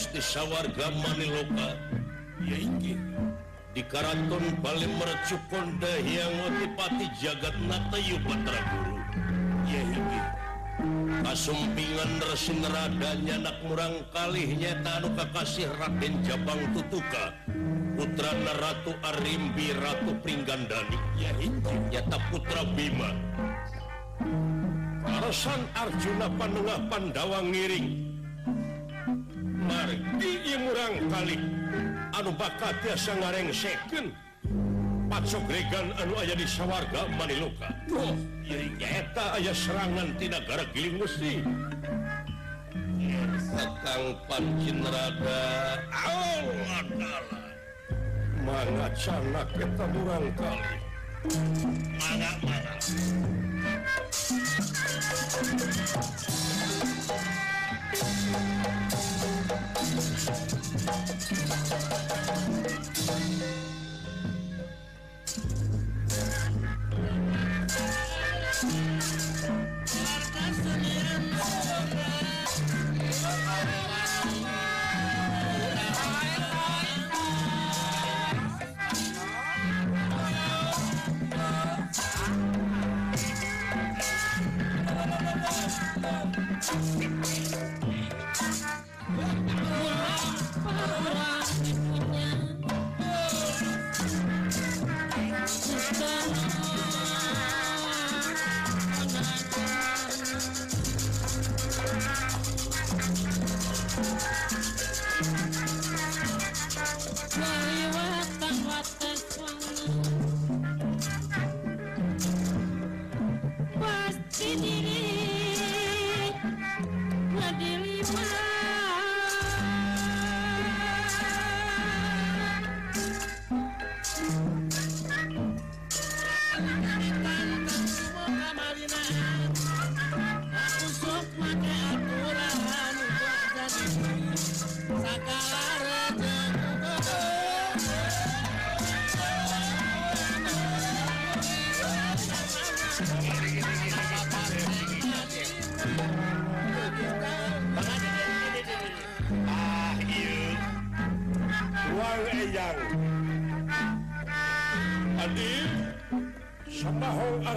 Agus desa warga Maniloka yaiki e di Karaton Palembang Cukonda yang e ngotipati jagat e nata Yupatra Guru yaiki kasumpingan resinrada nyanak murang kalih nyata anu kakasih Raden Jabang Tutuka putra Ratu Arimbi Ratu Pringgandani yaiki nyata putra Bima Arasan Arjuna Panengah Pandawa Ngiring orang kali anu bakat tiasa ngareng second Pagan anu aya di sawwarga Maniluka. Oh, nyata aya serangan tidak gara giling Gusti Kakang Pancinrada Allah Mangga cana kita durang kali. Mana mangga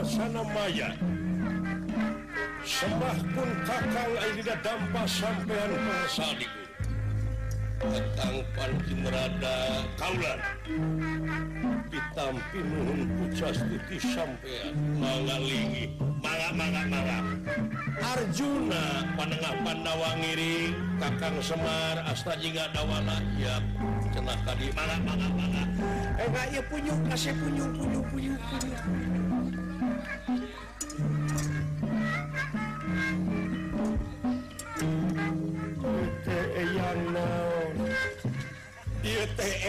Sana Maya sembah pun kakang tidak dampak sampean itu, diku kakang pancinrada kaulan. Ditampi puja pujastuti sampean. Mangalingi mangga mangga mangga Arjuna panengah pandawa ngiring kakang semar asta jingga dawana ya cenah tadi mangga mangga mangga eh nggak ya punyuk kasih punyuk punyuk punyuk punyuk.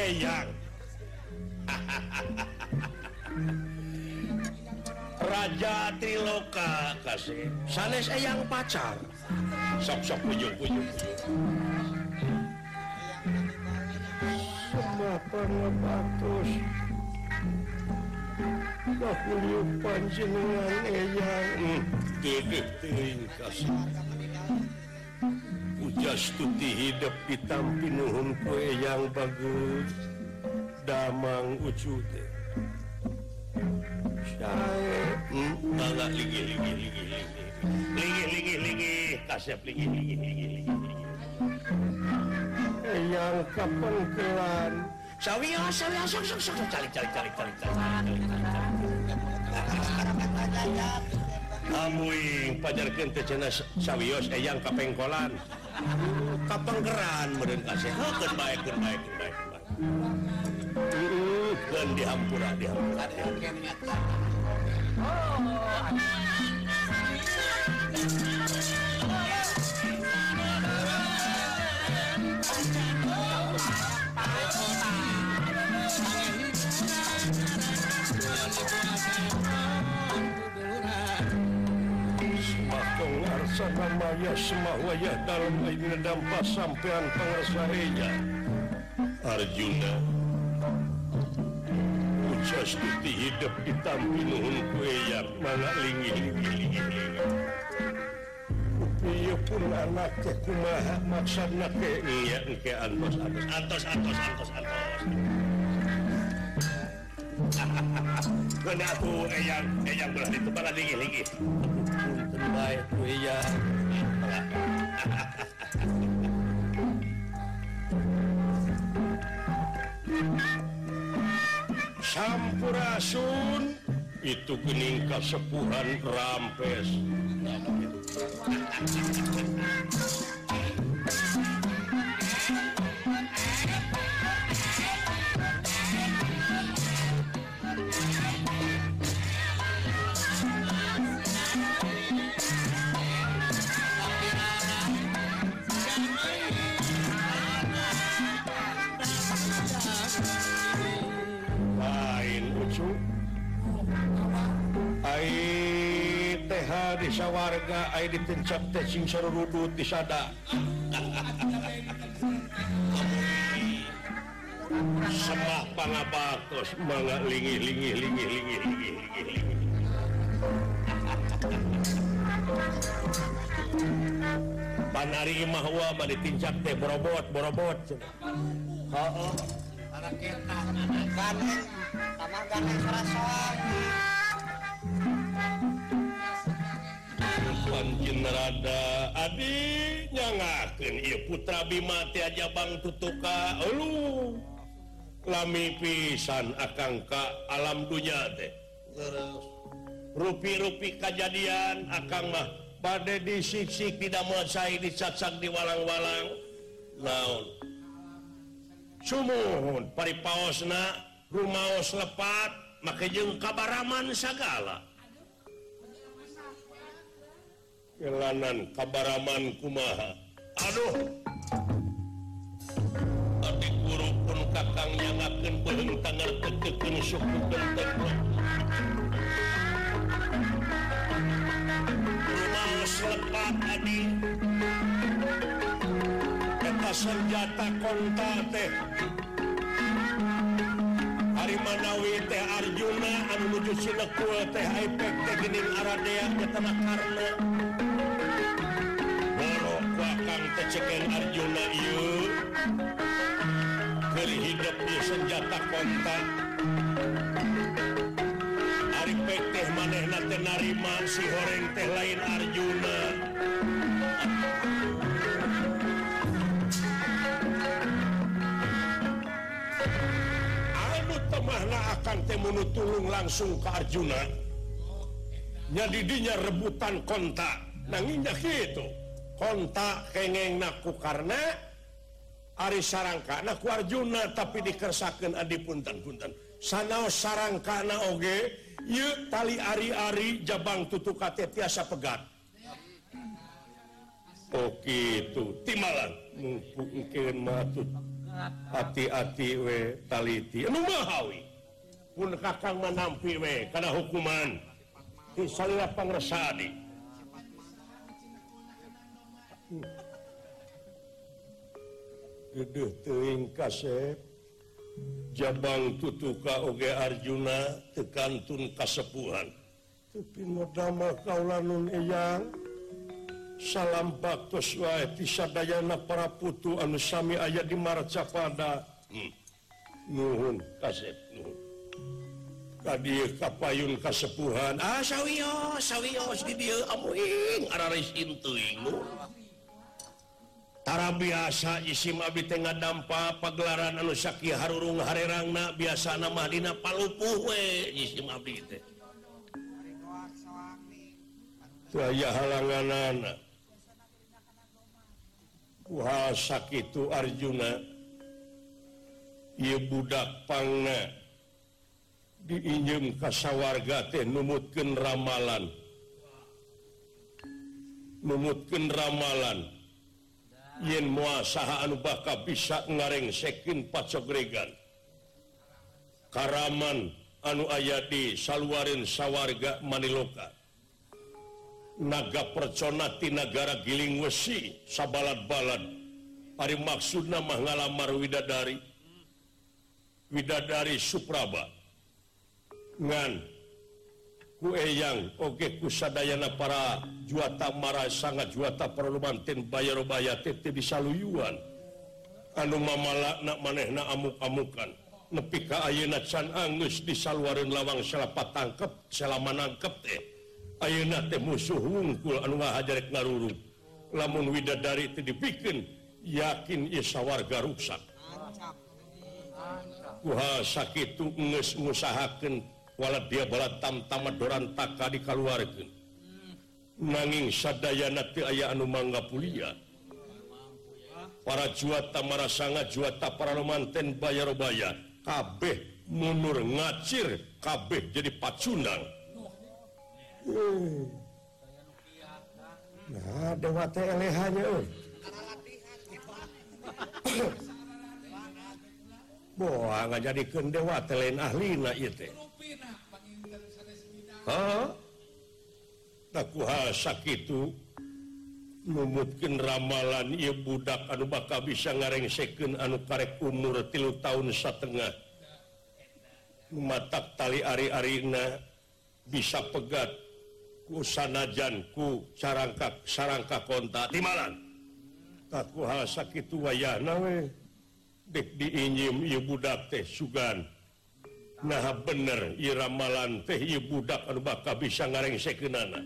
weyang Raja Triloka kasih sanes eyang pacar sok-sok ujung ujung Semapana batus Bakuyuk panjenengan eyang Tidik tiring kasih Jastuti hidup hitam pinuhun kue yang bagus Damang ucu teh Syae Tala ligi ligi ligi Ligi ligi ligi Kasep ligi ligi ligi ligi Yang kapan kelan Sawiyo sawiyo sok sok sok Calik calik calik calik calik Kamu pajar kente tecena sawios Eyang kapengkolan kapenggeran meureun kasehakeun baekeun baik baekeun baik keun dihampura dihampura dihampura. Oh Sakamaya semahwaya dalam lain pas sampean pengersainya. Arjuna Ucas tuti hidup ditampinuhun kueyak mana lingin. Iya pun anak ke kumaha maksana ke Iya ke antos antos antos antos antos antos. Hahaha Kena aku eyang eyang belah di lingi lingi baik ya sampurasun itu gening kasepuhan rampes. desa warga dicaping serudut disada sebab pangabatos mangga lingi lingi lingi lingi lingi lingi Panari imah wa mah ditincap teh borobot borobot cenah. Heeh. Raketah ganeng, sama ganeng sarasoan. rada Adinya ngaken putra Bimati aja Bang tutuka lu lami pisan akangka alam dunya deh rupi-rupi kejadian akan mah badai disik-sik tidak mauai dicacak di walang-walang laun summohun paripaosna rumaos lepat make jengka kabaraman sagala. kelanan kabaraman kumaha. Aduh. Tapi guru pun kakang kakangnya ngaken tangan tekekin suku selepat adi. Kata senjata konta teh. Hari manawi teh Arjuna anu nuju Sinekul teh Aipek teh Gening Aradea ke karna. Karno pecekan Arjuna Iu berhidup di senjata kontak Ari teh manehna teh narima si horeng teh lain Arjuna. Anu temahna akan teh tulung langsung ke Arjuna. Nyadidinya rebutan kontak. Nanginya gitu kontak kengeng naku karena Ari sarangka naku Arjuna tapi dikersakan Adi punten punten sana sarangkana oge yuk tali ari-ari jabang tutu kate tiasa pegat. Oh, Oke itu timalan. Mungkin matut hati-hati we taliti anu mahawi. Pun kakang menampi we karena hukuman. Di salira pangresadi kasep. Jabang tutuka Oge Arjuna tekantun kasepuhan. Tapi ngadama kaulanun eyang salam baktos wae baktuswana para putu anu sami aya di marcapada. Hmm. nuhun kasep nuhun. Kadieu kapayun kasepuhan. Ah sawios sawios di dieu amuing, araris, intuing, Tara biasa isim Abi Tengah dampak pagelaran anu Saki Harurung Harerangna biasa nama Dina Palupu we isim Abi teh. Raya halanganana. Wah sakitu Arjuna. Ieu budak pangna diinjem ka sawarga teh numutkeun ramalan. Numutkeun ramalan. yen muasaha anu baka bisa ngarengskin pacogregan. Karaman anu ayadi saluarin sawwarga Maniloka. Naga perconati negara Giling Wesi sabalat-balad hari maksud nama ngalamar widadari. Widadari Supraba. Ngan kueyang Oke kusadayana para juata marah sangat juata perlu mantin bayarbaya tete bisa anu mamalaknak maneh na amuk-amukan. Nepi ka ayeuna can angus disaluareun lawang salapat tangkep selama nangkep teh. Ayeuna teh musuh wungkul anu ngahajarek ngarurung. Lamun widadari teu dipikeun yakin isa warga rusak kuha sakitu geus ngusahakeun wala dia bala tamtamadoran taka di dikaluarkan hmm. nanging saddayanati aya anu mangga Pulia. Para juata Mara sangat juata para romanten bayarobaya kabeh munur ngacir kabeh jadi pacundang. Hmm. nah dewa hanya eh. Boa nggak jadi ke dewa telain ahli na itu sakit memutkin ramalan ia budak Aduh bakal bisa ngareng second anu karek umur tilu tahun setengah mata tali Ari-arina bisa pegat kusanajanku carangka sarangka kontak timalan takku hal sakit wayah nawe dek diinjim ibu budak teh sugan. nah bener Iramalan teh budak bakal bisa ngareng sekenana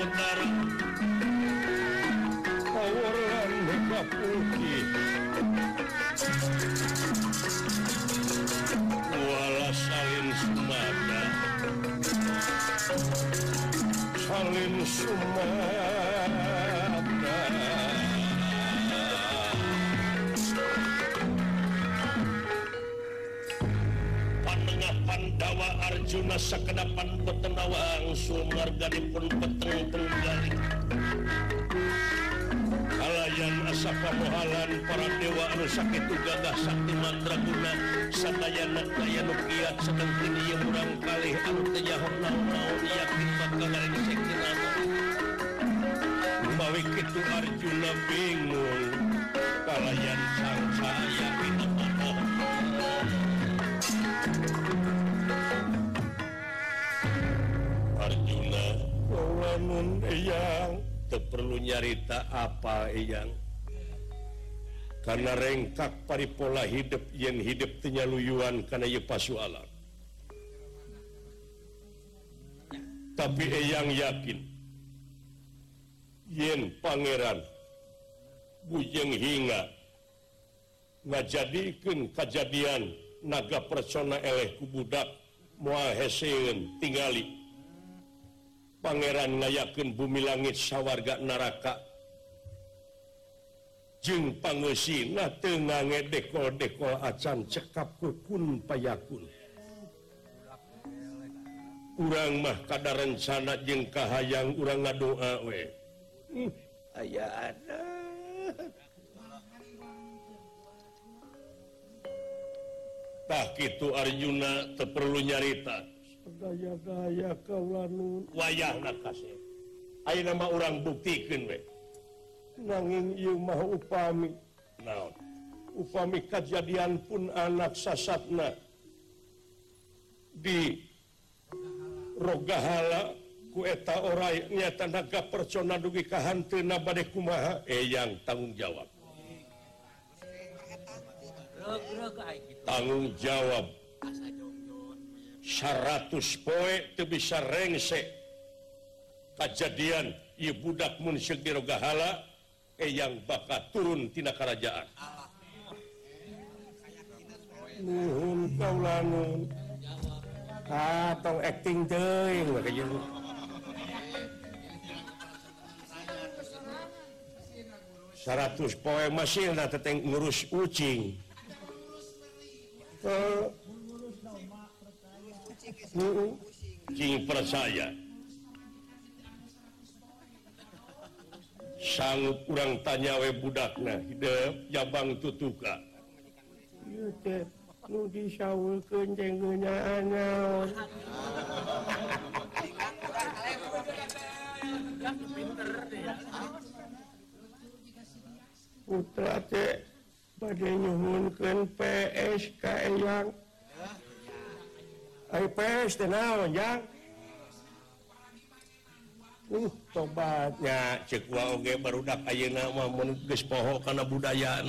Betara Pawaran Bekapulki Wala salin Sumada Salin Sumada Junas kedapan petenawang Sumarganipun peteng tunggali Alayan asa pamohalan para dewa anu sakit gagah sakti mandraguna. Sadayana daya nu kiat sedang kini yang urang kalih anu teu nyaho naon-naon yakin bakal ngarengsikeun Mawi kitu Arjuna bingung. Kalayan sang saya. nyarita apa yang karena rengkak pari pola hidup yang hidup tenyaluyuan karena ye pasu alam tapi yang yakin yen pangeran bujeng hingga ngajadikan kejadian naga persona eleh kubudak muaheseun tingali. Pangeran ngayaken bumi langit sawwarga naraka jeng pangesi na ngange deko-deko acan cekap kekun payakun. Urang mah kadar rencana jeng kahayang urang ngadoa we. Hmm, aya ada. Tak itu Arjuna terperlu nyarita. daya-daya kawanun wayah nama orang buktikan nanging mau upami. Naon? Upami kejadian pun anak sasatna. Di rogahala kueta orangnya tanaga nyata percona dugi ka hanteuna bade kumaha? Eh, Eyang tanggung jawab. Tanggung jawab. 100 poie itu bisa rengsek kejadian Ibu budak Munsyid Rogahala eh yang bakat turun tina kerajaan nuhun kaula atau ah, acting teuing makanya seratus poe masih nah teteng ngurus ucing. Eh, percaya sang kurang tanyawe budakna Jabang tutuka. Putra badai nyhunkan PSK yang uh tobatnya cekge baru poho karena budaya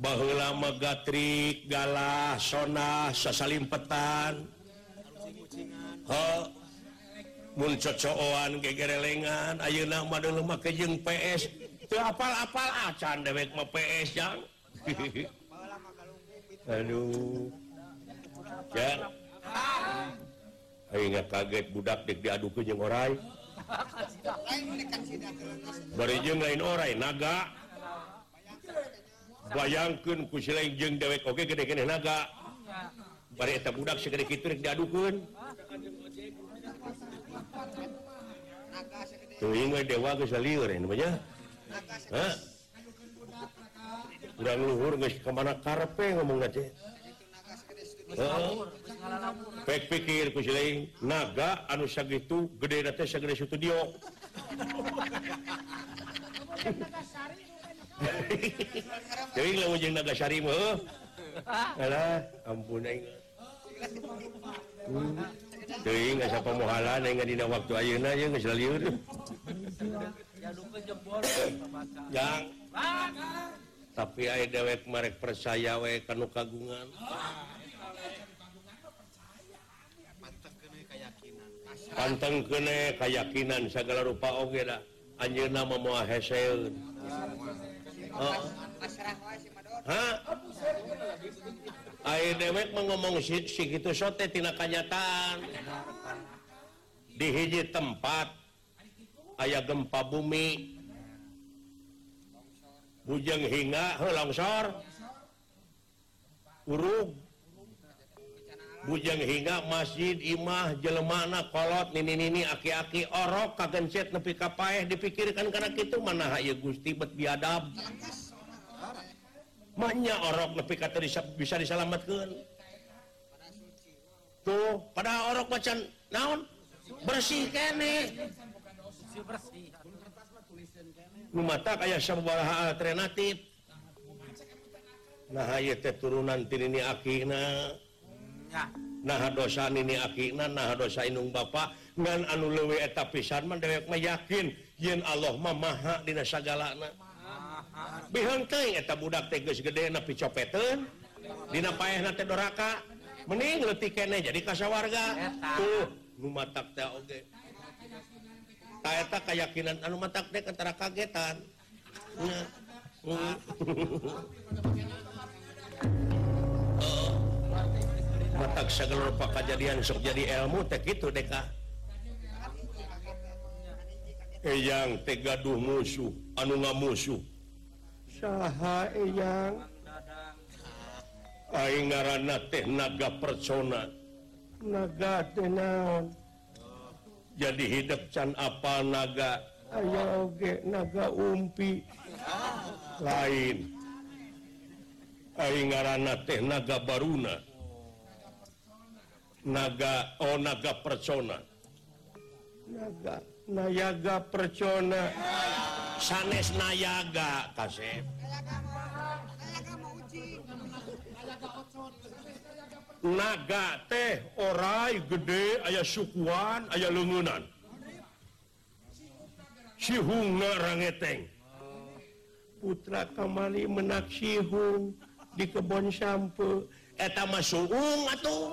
bahwa lama gatrik galah sona sasalimpetan. Muncocoan gegerelengan Ayeuna lemak kejeng PS itu apal-apal ah, acan dewek PS yang aduh. ingat kaget budak dek diadu ke jeng orai Bari jeng lain orai naga. Bayangkan ku silain jeng dewek oke gede gede naga. Bari eta budak segede kitu dek diadukeun. Tuh ingat dewa geus liur namanya Hah? Udah luhur geus kemana karpe ngomong teh? pikir naga anu gitu gede studio jadi nagasari eh? ampun hmm. pemohalan nggak waktu ayeuna yang liur. Yang. Tapi aya dewek merek percaya we kanu kagungan. panteng kene kayakakinan segala rupa Oge okay, anjir nama mua hesel. Oh. dewek ngomong gitu sote tina kanyataan di hiji tempat ayaah gempa bumi. Bujeng hingga longsor. Urug. bujang hingga masjid Imah jelemana kolot Nini aki-aki orok kagenset nepi kappaeh dipikirkan karena itu mana Hayu Gusti bet biadab. Banyak orok lebih kata bisa diselamatkan. Tuh pada orok macan naon? Bersih kene. Mata kayak sebuah alternatif. Nah ayat turunan tinini akina nah. Dosa ini akhirnya nah dosa inung Bapak ngan anu lewe eta pisan man dewek mah yakin. Yen Allah mah maha dina sagalana. Bihang teuing eta budak teh geus gede na picopeteun dina paehna teh doraka. Mending leutik kene jadi kasawarga tuh nu matak teh oge. Ta eta kayakinan anu matak teh antara kagetan. Nah. mata segala lupa kejadian sok jadi ilmu teh gitu deka eyang teh gaduh musuh anu nggak musuh. Saha eyang? Aing ngaranna teh naga persona. Naga teh naon? Jadi hidup can apa naga? Aya oge naga umpi. Lain. Aing ngaranna teh naga baruna. naga Oh naga persona. Naga nayaga persona. Sanes nayaga kasep. Naga teh orai gede ayah sukuan ayah lengunan. Sihung rangeteng. Putra kamari menak sihung di kebon sampo eta masuk atuh.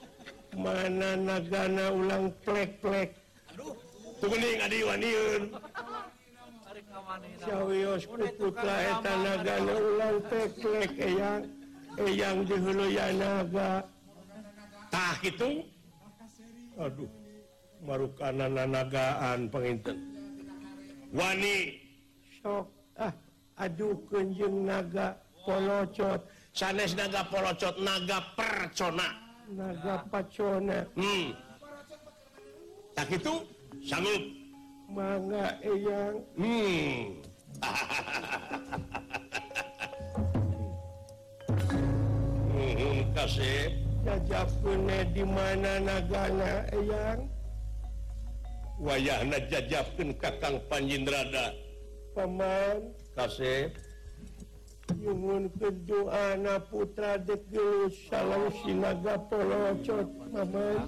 mana nagana ulang plek-plek. Yang yang dihulu yanatah itu Aduh marukanan nagaan penginten. Wani. Sok ah aduh kenjeng naga polocot. Sanes naga polocot naga percona. hmm. tak itu sanggup. mangga eyang. Hmm. hmm, kasih. Jajapune di mana nagana eyang? Wayahna jajapkeun kakang panjindrada paman. Kasih. Yuhun kedua anak putra degelus salam sinaga polocot mamai.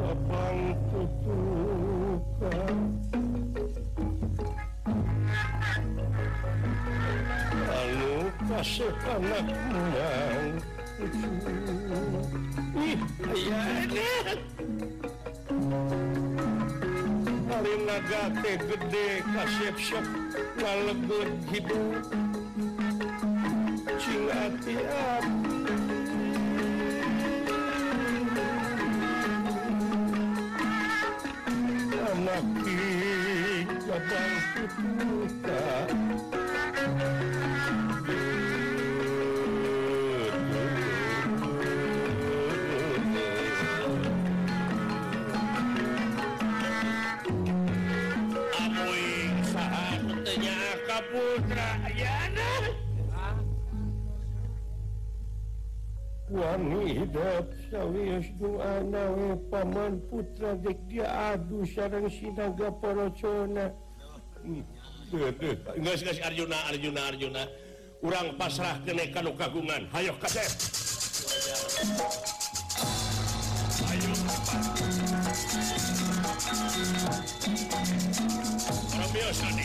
Kapan tutuka Lalu kasih anak menang. Ih, ayah nagate gede kasyep-syep kalebut hidup cing hati anak kita bangku sedot sawius duanawe Paman putra dek dia aduh sarang sinaga paracona Arjuna Arjuna Arjuna. Urang pasrah kenekan kagungan hayo kasep ayo Rabiosani,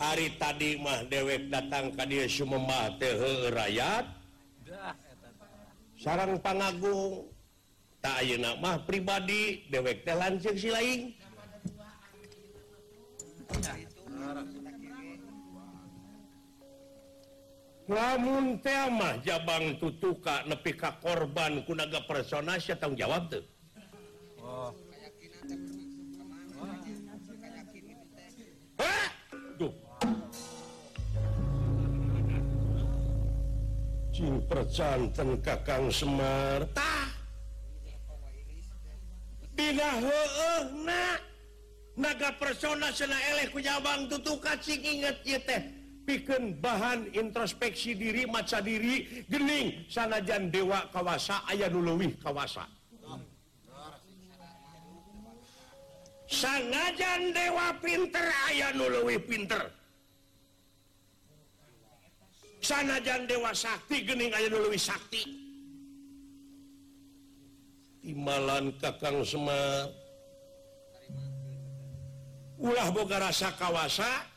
hari tadi mah dewek datang ke dia Sumemba rakyat. Sarang pangagung. Tak ayeuna mah pribadi dewek teh lanceuk si lain Namun tema jabang tutuka nepi ka korban kunaga personasi tanggung jawab tuh oh. percanten Kakang Semarta naga persona teh. Piken bahan introspeksi diri maca diri gening sanajan dewa kawasa aya duluwih kawasa. Sanajan dewa pinter aya nuluwih pinter. sanajan Dewa Sakti Gening aya dulu Sakti. Timalan Kakang Semar ulah boga rasa kawasa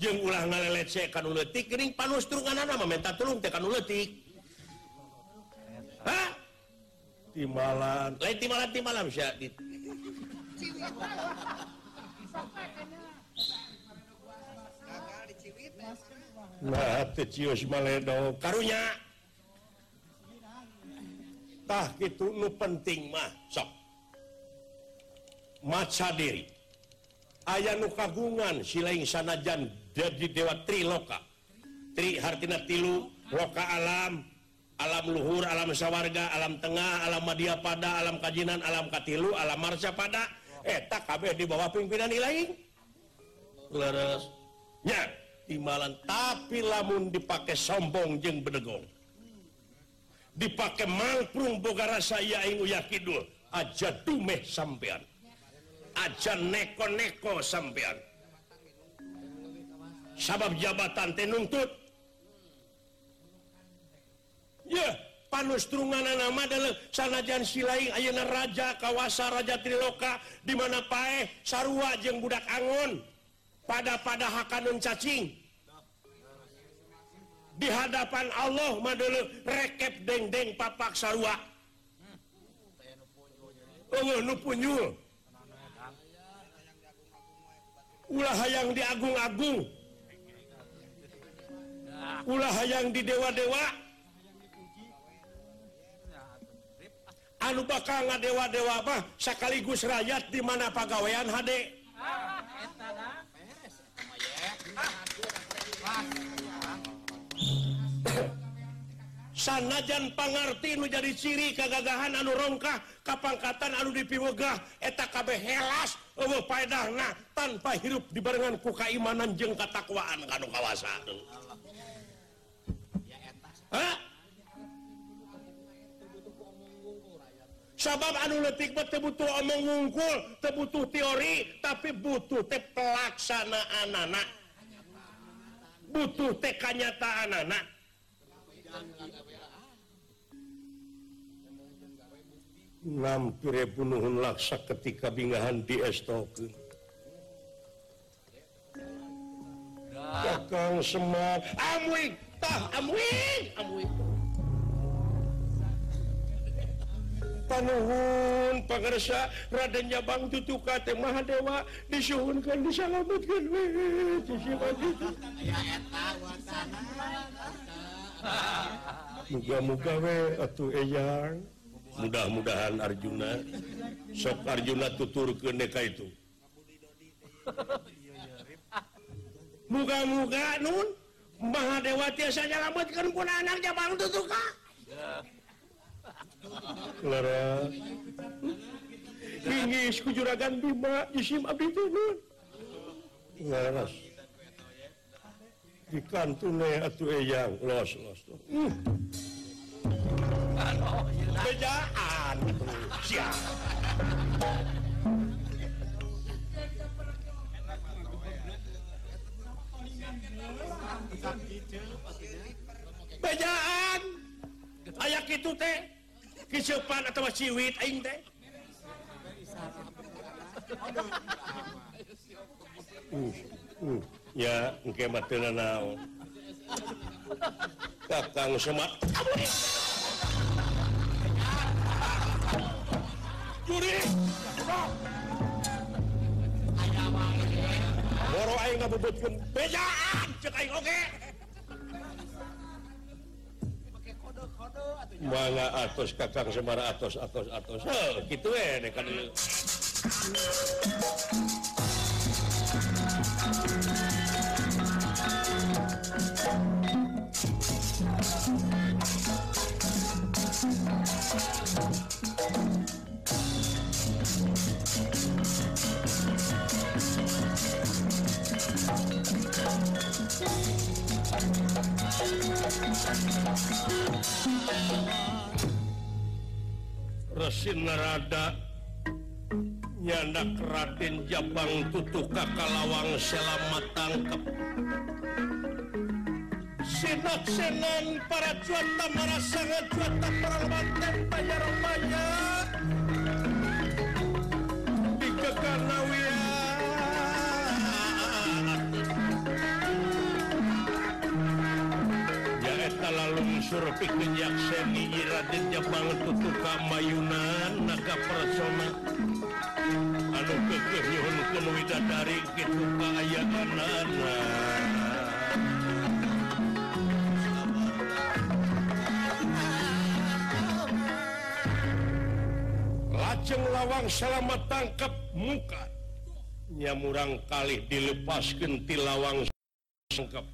jeung ulah ngalelecek kanu leutik geuning panustrunganna mah minta tulung teh kanu leutik. Ha timalan lain timbalan timbalan sia Maledo karunyatah itu lu penting mah sok. Maca diri. Ayah nu kagungan silaing sanajan jadi dewa triloka tri hartina tilu loka alam. Alam luhur alam sawarga alam tengah alam madia pada alam kajinan alam katilu alam marsya pada. Eh tak kabeh di bawah pimpinan ilahi leres. Nyak timalan tapi lamun dipakai sombong jeng bedegong. Dipakai mangprung boga rasa yaing uyah kidul aja dumeh sampean. Aja neko-neko sampean. Sabab jabatan teh nuntut. Ya panustrungan nama adalah sanajan silaing ayana raja kawasa raja triloka di mana pae sarua jeung budak angon. pada pada Hakanun cacing. Di hadapan Allah madele rekep dengdeng papak sarua. Oh, Unggul nu punyul ulah hayang diagung-agung ulah hayang di dewa-dewa. Anu bakal ngadewa-dewa apa sekaligus rakyat di mana pegawaian hade? ah. sanajan pangarti nu jadi ciri kegagahan anu rongkah kapangkatan anu dipiwegah eta kabeh helas eueuh paedahna tanpa hirup dibarengan ku kaimanan jeung katakwaan kanu kawasa. Hah? sabab anu letik teu butuh omong ngungkul teu butuh teori tapi butuh teh pelaksanaan butuh teh kenyataan anak nampire punuhun laksa ketika bingahan di estoken Kakang semar amwik! Tah amwik! Amwik. Panuhun pangersa Raden Jabang tutuka teh Mahadewa disuhunkan disalametkeun we si Sibaji Muga-muga we atuh eyang. mudah-mudahan Arjuna sok Arjuna tutur ke neka itu. Muga-muga Nun Mahadewa tiasa nyelamatkan pun anak jabang tutup kak Lara. Ingis ku juragan Bima Jisim abdi itu Nun. Laras. Di kantune atu eyang Los, los, los. Mm. bejaan siap. Bejaan layak itu teh kesepan atau siwit aing teh. Uh, uh, ya engke mati naon kakang semat bedaan mana atas kakang Semara atos atas atas oh, gitu eh kan Resin Narada nyandak Raden Jabang tutuh Kakalawang selamat tangkap Sinak senang para cuata merasangan sangat perang banten bayar banyak Dikekanawi surpi minyak seni Iraditnya banget tutuka mayunan naga persona. Anu kekeh nyuhun kenuida dari gitu kaayaan anak Lajeng lawang selamat tangkap muka. Nyamurang kali dilepas genti lawang sengkep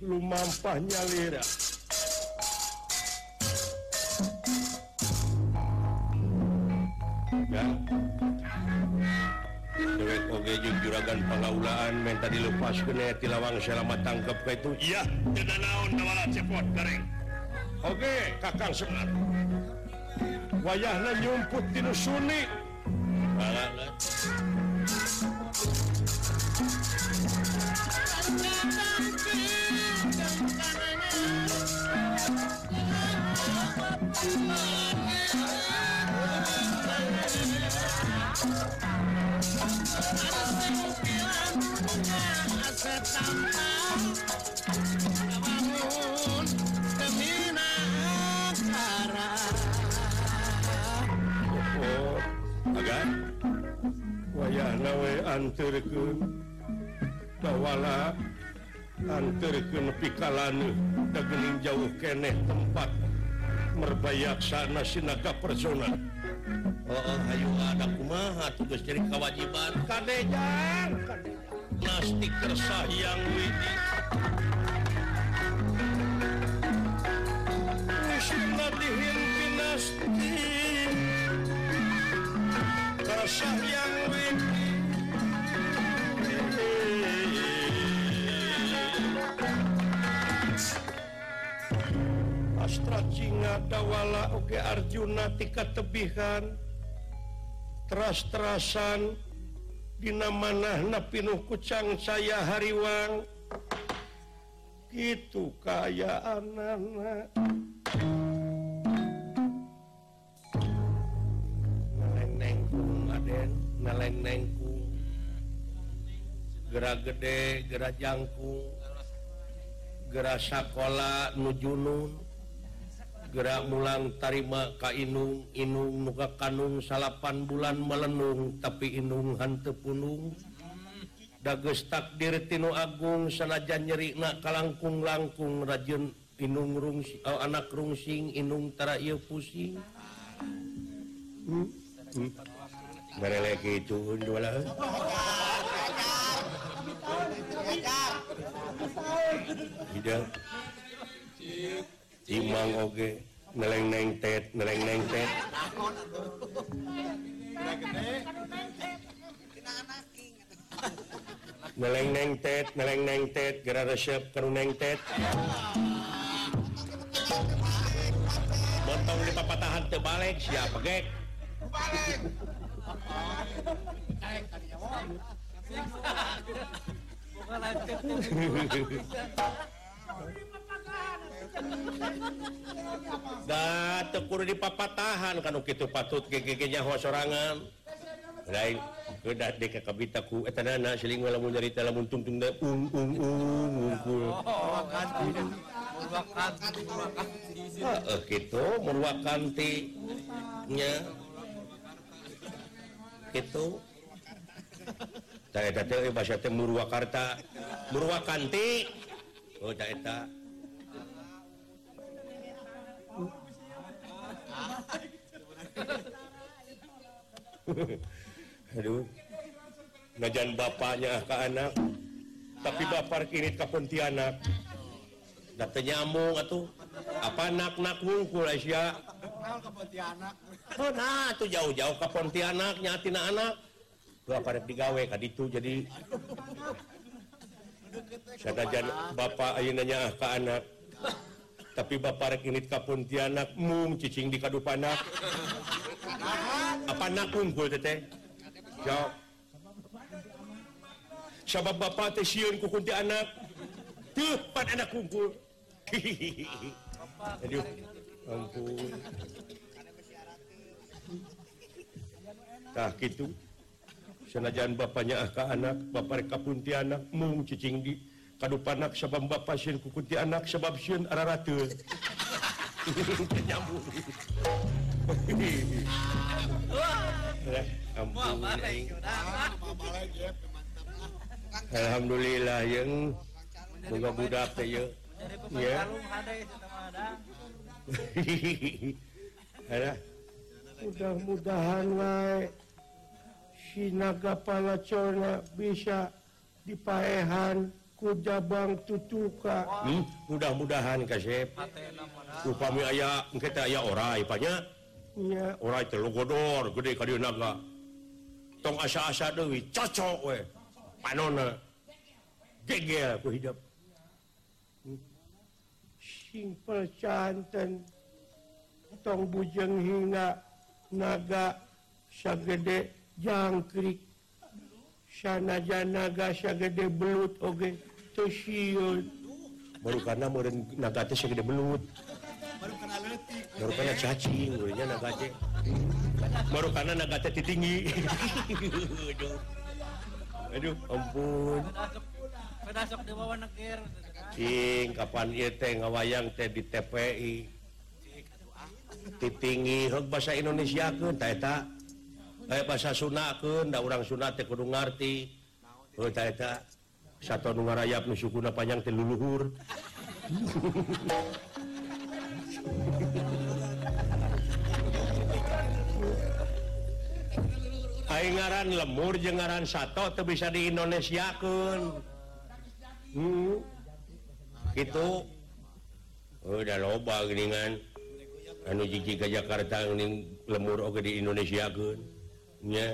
lumampah nyalira jeung juragan pengalaan minta dilepas kenet di lawang selama tangkap ke itu. Iya tidak naon nawala cepot bareng oke kakang senar wayahna nyumput tinu suni balana Thank. wayahwe anturtawala anturpikalanu dagening jauh keeh tempat merbayak sana Sinaga personal Oh Ayu ada kumaha tugas jadi kewajiban. Kadejan kade plastik tersayang Widi Dihin pinasti Tersayang Widi Astra Cinga Dawala Oge Arjuna Tika Tebihan. Teras-terasan Dina manah napinuh kucang saya hariwang. Gitu kayaan anak-anak Aden Nelennengkung Gerak gede, gerak jangkung. Gerak sekolah nujunun gerak mulang tarima Kainung Inung muka Kanung salapan bulan melenung tapi Inung hante punung dages takdir Tino Agung sanaja nyerikna Kalangkung langkung rajin Inung rung oh, eh, anak rungsing Inungtara ia pusing hmm? hmm? itu tidak Imang oge neleng neng tet neleng neng tet. Neleng neng tet neleng neng tet. Gara resep karu neng tet. Montong di papatahan tebalik siapa gek Bukan tekur di papa tahan kan gitu patut nyawa sorangan. Lain kedat di kekabita ku etanana dari gitu murwakanti nya. Murwakarta murwakanti oh tak Aduh. Najan bapaknya ke anak tapi Bapak kini ke Pontianak. Data nyamung atau apa anak-nak wungkul Asia oh, nah tuh jauh-jauh ke Pontianak nyatina anak. Dua pada digawe tadi itu jadi. Saya bapak ayo nanya ke anak. tapi Bapak rekinit kapun tianak mung cicing di kadu panak apa nak kumpul teteh? Jawab. Sabab bapak teh sieun ku kunti anak tuh pan anak kumpul. Aduh. ampun. tah gitu. Senajan bapaknya ah ke anak bapak rek kapun tianak mung cicing di kadu panak sabab bapak sieun ku kunti anak sabab sieun ara nyambung Alhamdulillah. yang boga budak teh ye ya. ada? Mudah-mudahan wae sinaga palacona bisa dipaehan kujabang tutuka hmm, mudah-mudahan kasep upami aya kita aya ora ipanya ya ora itu logodor gede kadieu naga. Tong asa-asa deui cocok we. Panona. Gegel ku hidup. Simpel canten. Tong bujeng hina naga sagede jangkrik. Sanajan naga sagede belut oge. okay. stasiun baru karena negatif segede belut. Baru karena cacing gurunya negatif baru karena negatif tinggi aduh aduh ampun. Sok di bawah negir cing kapan ieu teh ngawayang teh di TPI titinggi hok bahasa Indonesia kan tak tak eh bahasa Sunda kan da orang Sunda teh kudu ngarti. Oh tak tak satu ngarayap nu sukuna panjang teluluhur Aing ngaran lemur jeung ngaran sato teu bisa di Indonesia Indonesiakeun. Hmm. Itu udah loba geuningan anu jiji ka Jakarta geuning lemur oge di Indonesia Indonesiakeun. Nya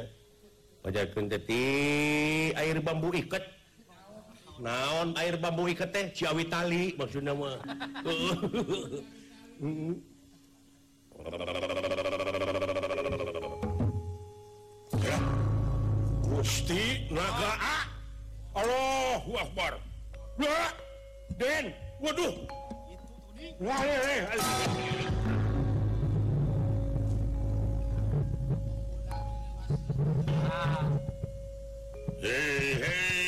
Pajakeun teh air bambu iket. naon air bambu iket teh? Ciawi tali maksud nama Gusti naga A Allahu Akbar. Wah Den waduh. Wah eh, eh, eh. Hei hei.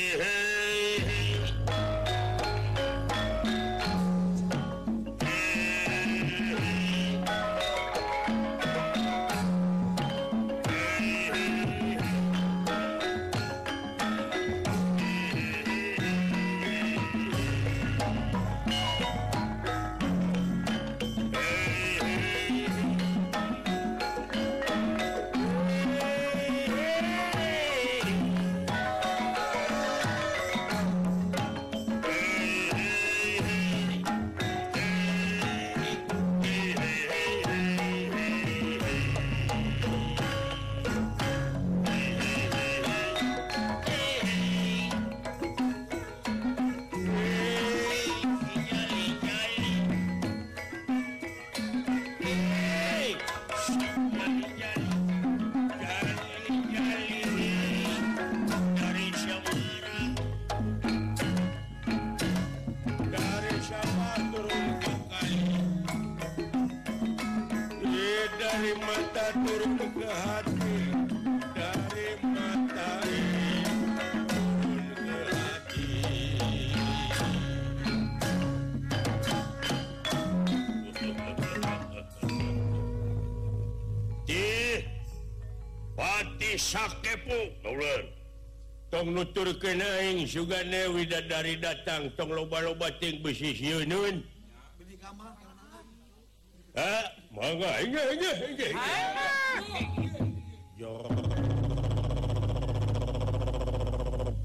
tong nutur kenaing Sugane Widadari datang. Tong loba-lobating besis Yunun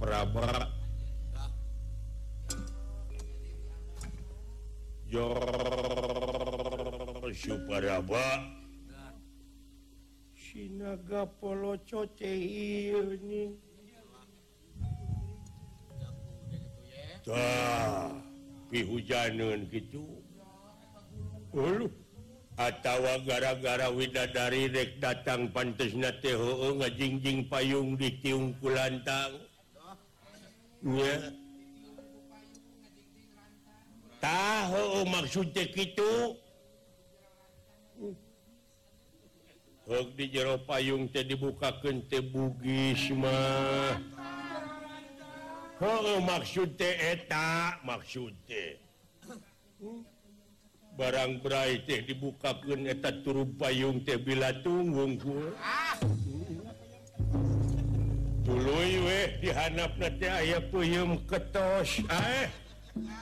Praba Suparaba. Sinaga Polo Coce ini Ah, pihujanun gitu atautawa gara-gara widadari rek datang pantes na ngajingjing payung di tiungku lantang tahu maksud itu di jero payung teh dibukakan tebugis mah. Oh, maksud eta maksud barang berai teh dibukakan eta turu payung teh bila tunggung ah. dulu weh dihanap nanti aya puyum ketos eh?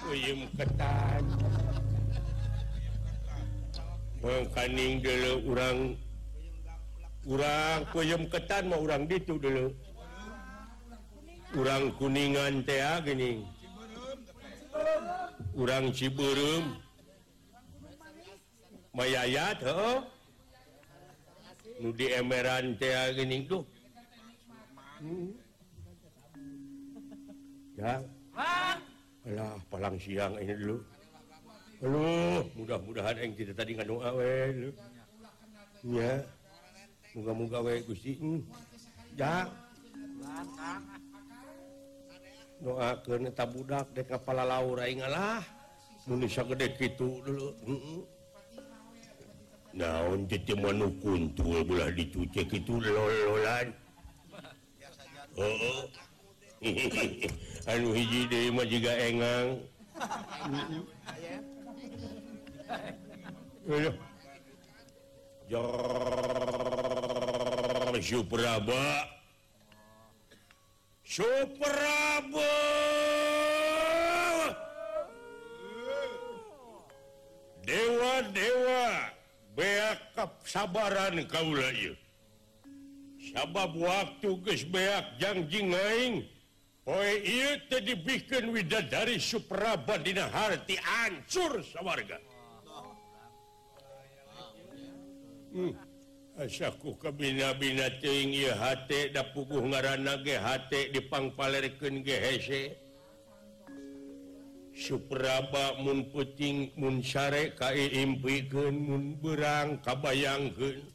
Puyum ketan. Mengkaning dulu orang orang puyum ketan mau orang gitu dulu kurang kuningan tea gini kurang Ciburum mayayat oh. di emeran tea gini tuh hmm. ya. Alah, palang siang ini dulu. Halo mudah-mudahan yang kita tadi nganu awe ya. Moga-moga we Gusti. Hmm. ya. doakan eta budak dek kepala Laura ingalah Indonesia gede gitu dulu. Naon tete manukun tuh bola dicuci gitu lololan oh anu hiji deh mah juga engang. Jor. Supraba Suprabu! Dewa-dewa beakap sabaran kau sabab waktu guys beak janjing dibikin Wid dari Suprabadina Harti ancur sawwarga hmm. asyaku kebina-binahati dapuguh ngaran GHT dipangpalerken GHC Supraba mun puting mun Musare kai impiken mun berang kabayangken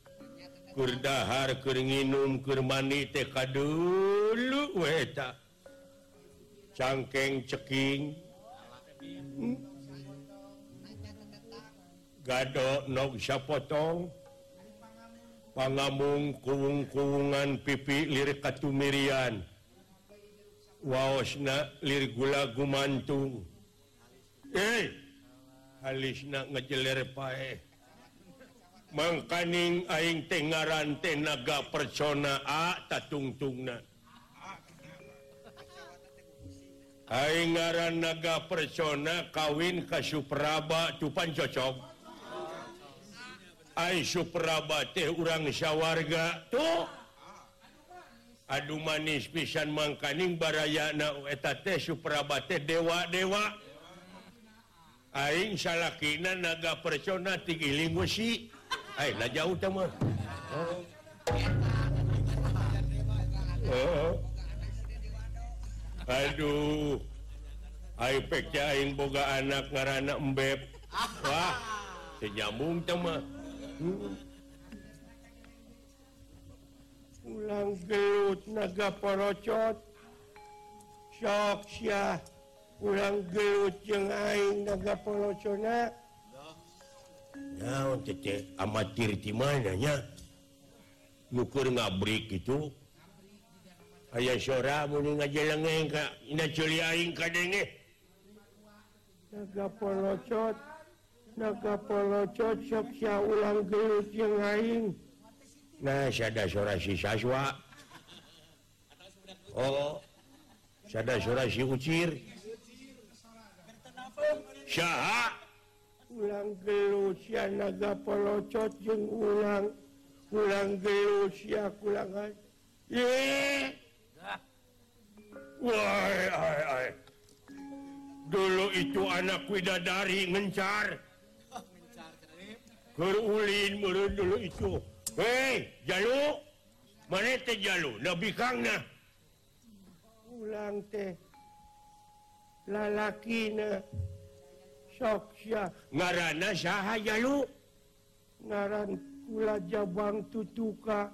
Kurdahar keringinum Kermani TK dulu weta cangkeng ceking. Hmm? Gadok Noksya potong pangamung kuung-kuungan pipi lirik katumirian Waosna lirik gula gumantung eh halisna ngejeler pae. Mangkaning aing tengaran tenaga persona a tatungtungna. Aing ngaran naga persona kawin ka Supraba tupan cocok. Suprabat urang syawarga tuh. Aduh manis pisan mangkaning barayaeta Suprabate dewa-dewa. Aing salakina naga persona tinggiling lah jauh teman oh. Aduh. Aing boga anak ngaranak embeb. Wah sejambung teman ulang gelut naga porocot sok sia ulang gelut jeung aing naga porocona naon teh teh amatir di mana nya? Nukur ngabrik itu. Aya sora mun ngajelengeng ka ina culi aing ka denge naga porocot cocokya ulang gelut yang aing. Nah syada sora si saswa. Oh syada sora si ucir. Sicir ulang gelut naga pelocot jeng ulang. Ulang gelut ya kulangan ye Wah, dulu itu anak widadari ngencar. kerulin merun dulu itu Hei Jalu mana teh Jalu Nabi Kangna ulang teh lalaki sok soksia ngarana saha Jalu ngaran kula jabang tutuka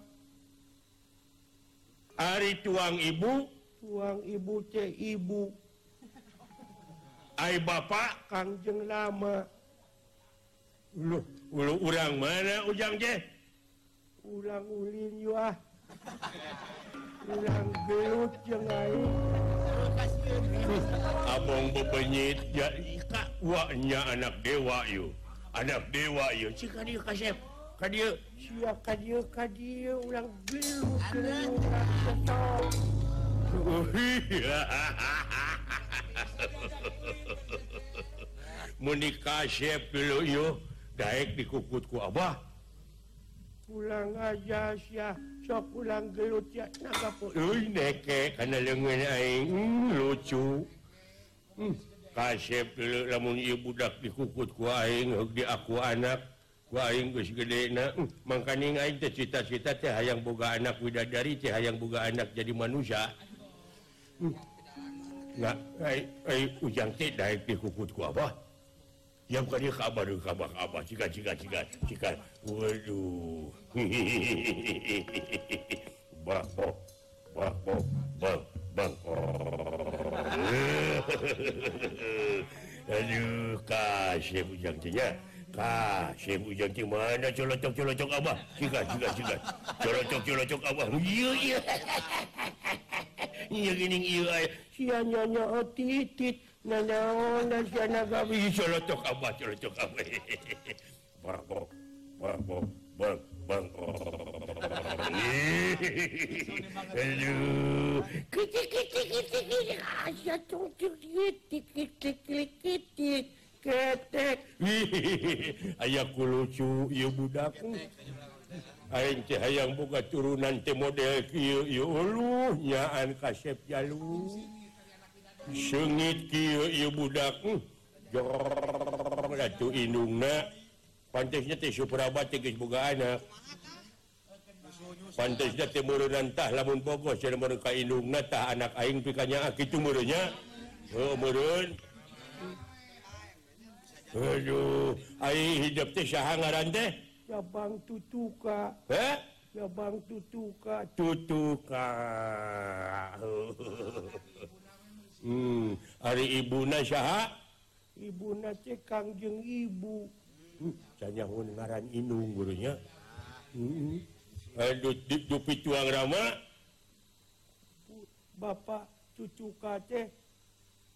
Ari tuang ibu tuang ibu teh ibu Ai bapak kangjeng lama Loh urang mana ujang je ulang ulin wah ulang gelut yang lain abong bepenyit ya ika waknya anak dewa yu. Anak dewa yu. Cika dia kasep kadio siya kadio kadio ulang belut ulang tetap Monika Shep dulu yuk Daik dikukutku Abah pulang aja Syah sok pulang gelut ya naga po Uy, neke karena lengan aing mm, lucu hmm. kasep dulu lamun ieu budak dikukut ku aing heug di aku anak ku aing geus gedena hmm. mangkaning aing teh cita-cita teh hayang boga anak widadari teh hayang boga anak jadi manusia hmm. Nah, ay, ay, ujang teh daik dikukut ku abah Ya bukan dia kabar dulu kabar apa cika cika cika cika. Waduh. Bang bang bang bang bang bang. Aduh kasih ujang tinya. Kasih ujang tinya mana colocok colocok apa? Cika cika cika. Colocok colocok apa? Iya iya. Iya gini iya. Sianya nya oh, titit. ayaku lucu iu budakku Aing hayang buka turunan model nyaan kasep jalu sengit budak pantisnyabuka anak pantisnya timurantah lamun pokok mereka anak aing pikanya itu murnya turun Aduh hidup teh sahangaran teh. Ya Bang tutuka Bang tutuka tutuka Hmm, hari Ibuna ibu Ibuna kangjeng Ibu hmm, ngaran Inung gurunya hmm. Eh, dupi cuang rama Bapak cucu Kate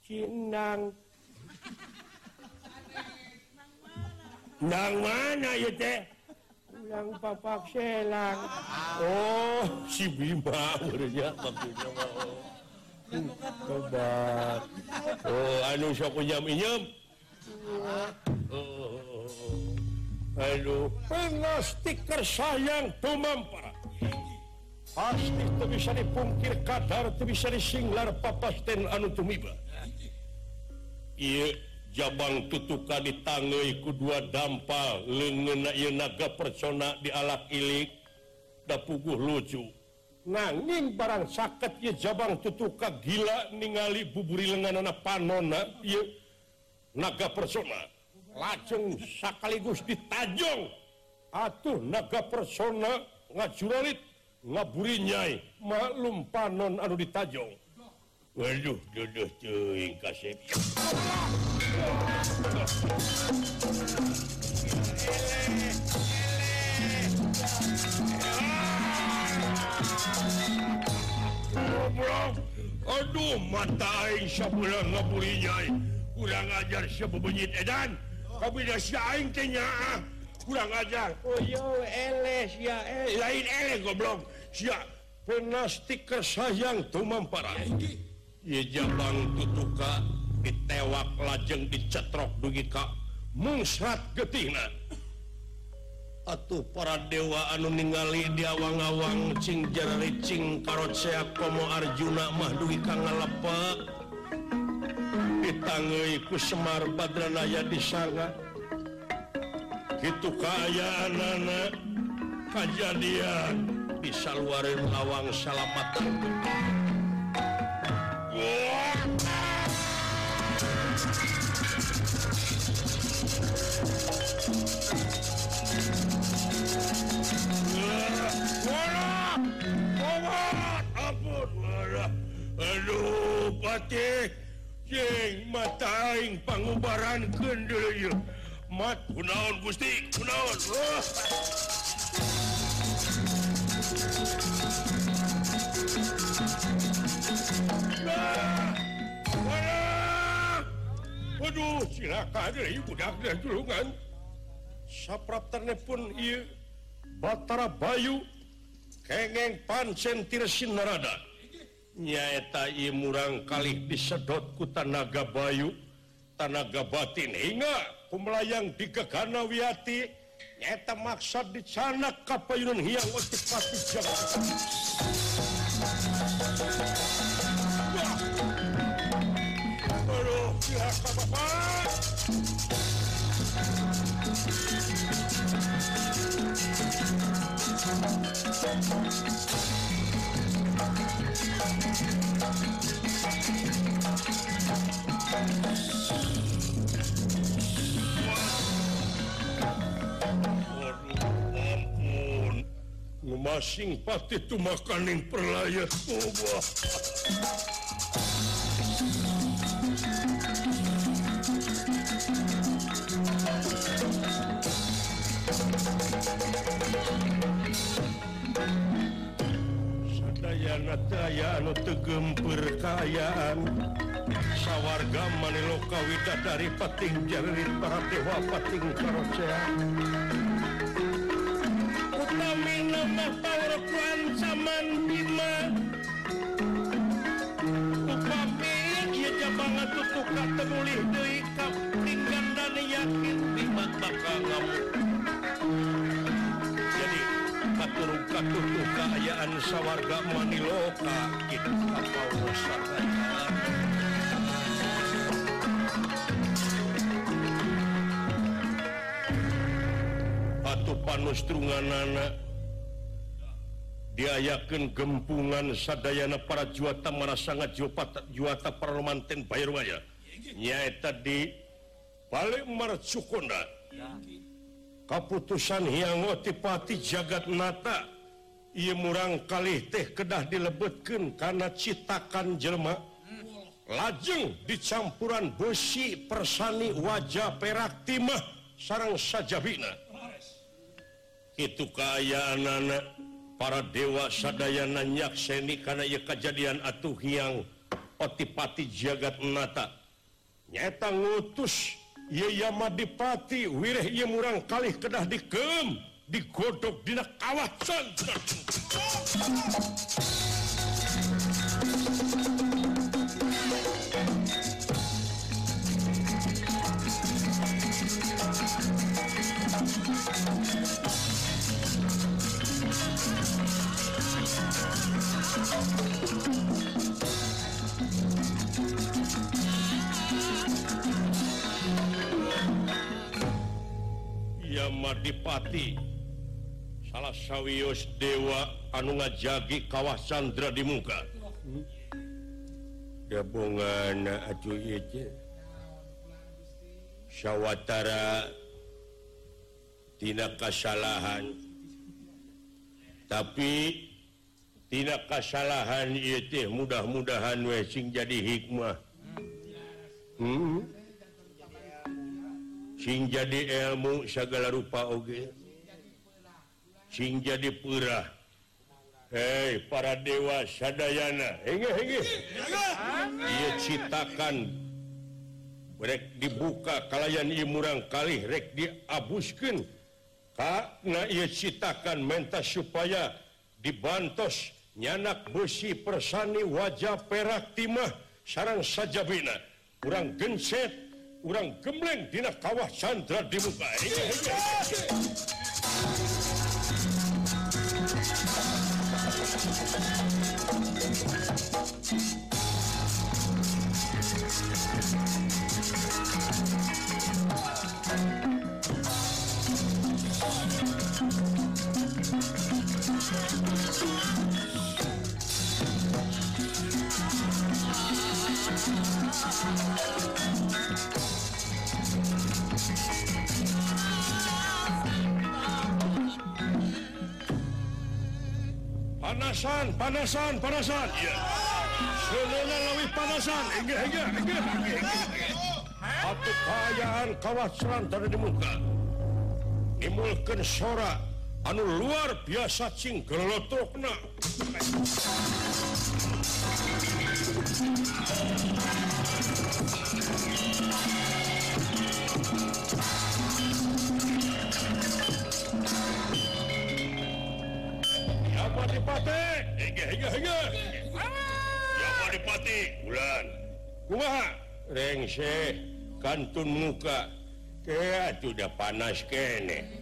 Cinang Nang mana ya teh? Ulang papak selang. Oh, si Bima gurunya maksudnya. oh, anu sok jam inyam aduh oh, pengastik sayang tumampara. Pasti itu bisa dipungkir kadar, itu bisa disinglar papasten anu tumiba. Iya, jabang tutuka ditangei kedua dampal, lengena naga persona di alak ilik, dapuguh lucu. nanging barang sakit ya Jabang tutuka gila ningali buburi lengan anak panona ya naga persona. Lajeng sekaligus ditajong. Atuh naga persona ngajuralit ngaburi nyai. Maklum panon anu ditajong. Waduh duduh cuing kasep. goblok Aduh mata aing sabulan ngabuli nyai Kurang ajar sebebenyit edan? Tapi dah si aing tanya ah. Kurang ajar. Oh yo ele sia ele Lain ele goblok. Sia penastik stiker sayang tuh mampara Iya jabang tutuka Ditewak lajeng dicetrok dugi ka Mungsrat getihna. Atuh para dewa anu ningali diawang-awang cing jaricing karotseak komo Arjuna mahduwi kang ngalepak ditangei ku Semar Badranaya disanga Kitu kaayaan anak kejadian kajadian disaluarin lawang salamatan. Jeng mata aing pangubaran kendel mat kunaon Gusti kunaon. Oh. ah. Waduh silakan eh, deui budak dan julungan. Sapraptane pun ieu Batara Bayu kengeng pancen tirsin narada nyaeta murang kali disedot ku tanaga Bayu tanaga batin hingga pemelayang di kegana Wiati nyata maksud di sana kapayun hiang waktu pasti aduh pihak bapak Thank you. masing pati itu makanin perlayat kubah Sadayana anu tegemper kayaan sawarga manilo kawita dari pating jarit para dewa pating karocea. Quran zaman Bima. Banget tutup katemuli deui kapinggan dan yakin Bima bakal ngamu jadi katurung katutuh kaayaan sawarga maniloka. Kita kapau rusak Atuh panustrungan anak. diayaken gempungan Sadayana para juata mana sangat Jopat juata parmanten Bayrwayanyaeta di Palmar keputusan yang otipati jagat nata. Ia murang kali teh kedah dilebetkan karena citakan jelma hmm. lajeng dicampuran besi persani wajah perak timah sarang sajabina. Itu kaya anak para dewa Sadayana nyakseni karena ia kejadian atuh yang otipati jagat nata nyata ngutus Yeya Madipati wireh ia murang kalih kedah dikem digodok dina kawah cancer Yamadipati salah sawwius Dewa anu ngajagi kawah Sandra di muka. Gabungan Syawatara sawwataratina kesalahan tapi tidak kesalahan itu mudah-mudahan wesing jadi hikmah. Hmm? sing jadi ilmu segala rupa oge sing jadi purah Hei para dewa sadayana. Henge, henge. Ia citakan rek dibuka kalayan imurang kali rek diabuskan karena ia citakan menta supaya dibantos nyanak besi persani wajah perak timah sarang sajabina kurang genset kurang gemleng dina kawah Chandra di muka. panasan panasan panasan. Lebih panasan. Satu kayaan kawat seran di muka. Dimulkan sorak anu luar biasa cingkelotokna Dipati bulan. Rengse kantun muka. Ke sudah panas kene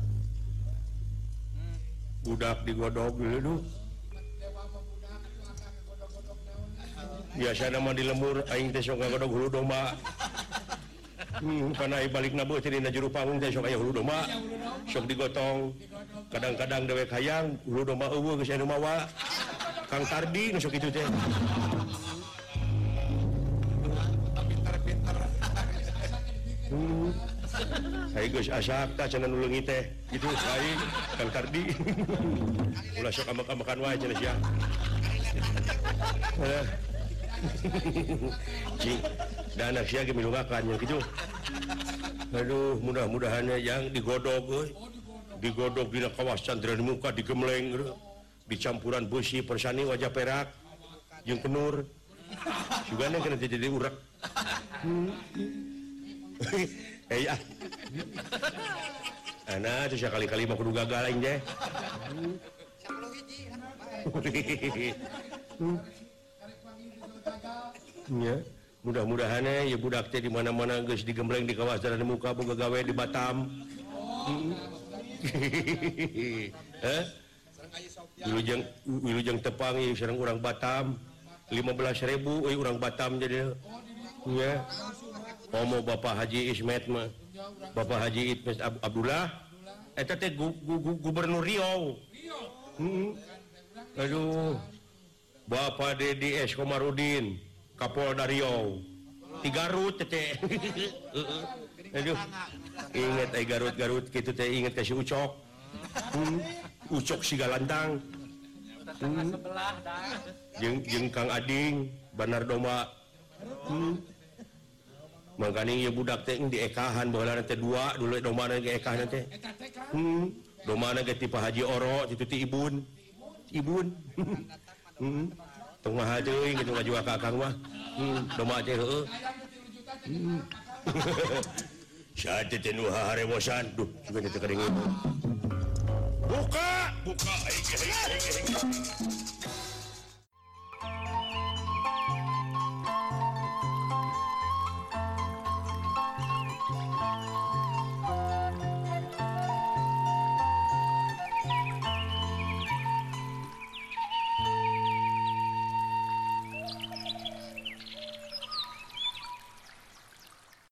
budak digodok dulu. Biasa nama di lembur aing teh sok ngagodok hulu domba. Hmm, karena balik nabu tirina juru panggung teh sok aya hulu domba. Sok digotong. Kadang-kadang dewek hayang hulu domba eueuh geus anu mawa Kang Tardi nu sok kitu teh. Hmm. saya asapulungi teh. Itu saya kan kardi. Ulah sok amak amakan wae jelas ya eh. cing dan anak siya gemi lungakan yang gitu. Aduh mudah-mudahannya yang digodok eh. digodok di kawasan di muka digemleng eh. dicampuran busi persani wajah perak yang kenur. Juga kena jadi urak. Hmm. kali-kali mau kudu gagal aing teh. Ya, mudah-mudahan eh, ya budak teh di mana-mana geus digembleng di kawasan muka boga gawe di Batam. Oh. Eh? Wilujeng Wilujeng tepang ieu sareng urang Batam. 15.000 euy urang Batam jadi. Ya. Omo Bapak Haji Ismet mah Bapak Haji Ismet Ab Abdullah eta teh gu, gu, gu, gubernur Riau. Hmm. Aduh. Bapak Dedi S Komarudin Kapolda Riau. Di Garut teh. Aduh. Ingat eh Garut Garut gitu teh ingat teh si Ucok. Hmm. Ucok si Galantang. Hmm. Jeung jeung Kang Ading Banar Doma. Hmm. mengganing budak teh di ekahan bola nanti dua dulu domana ke ekahan nanti hmm domana ke tipe haji oro itu ti ibun. Ibun. Hmm tengah mah gitu ngajua ka akang mah. Hmm doma teh heeh. Hmm. saat teh nu harewosan duh juga teh kadengin buka! Buka aing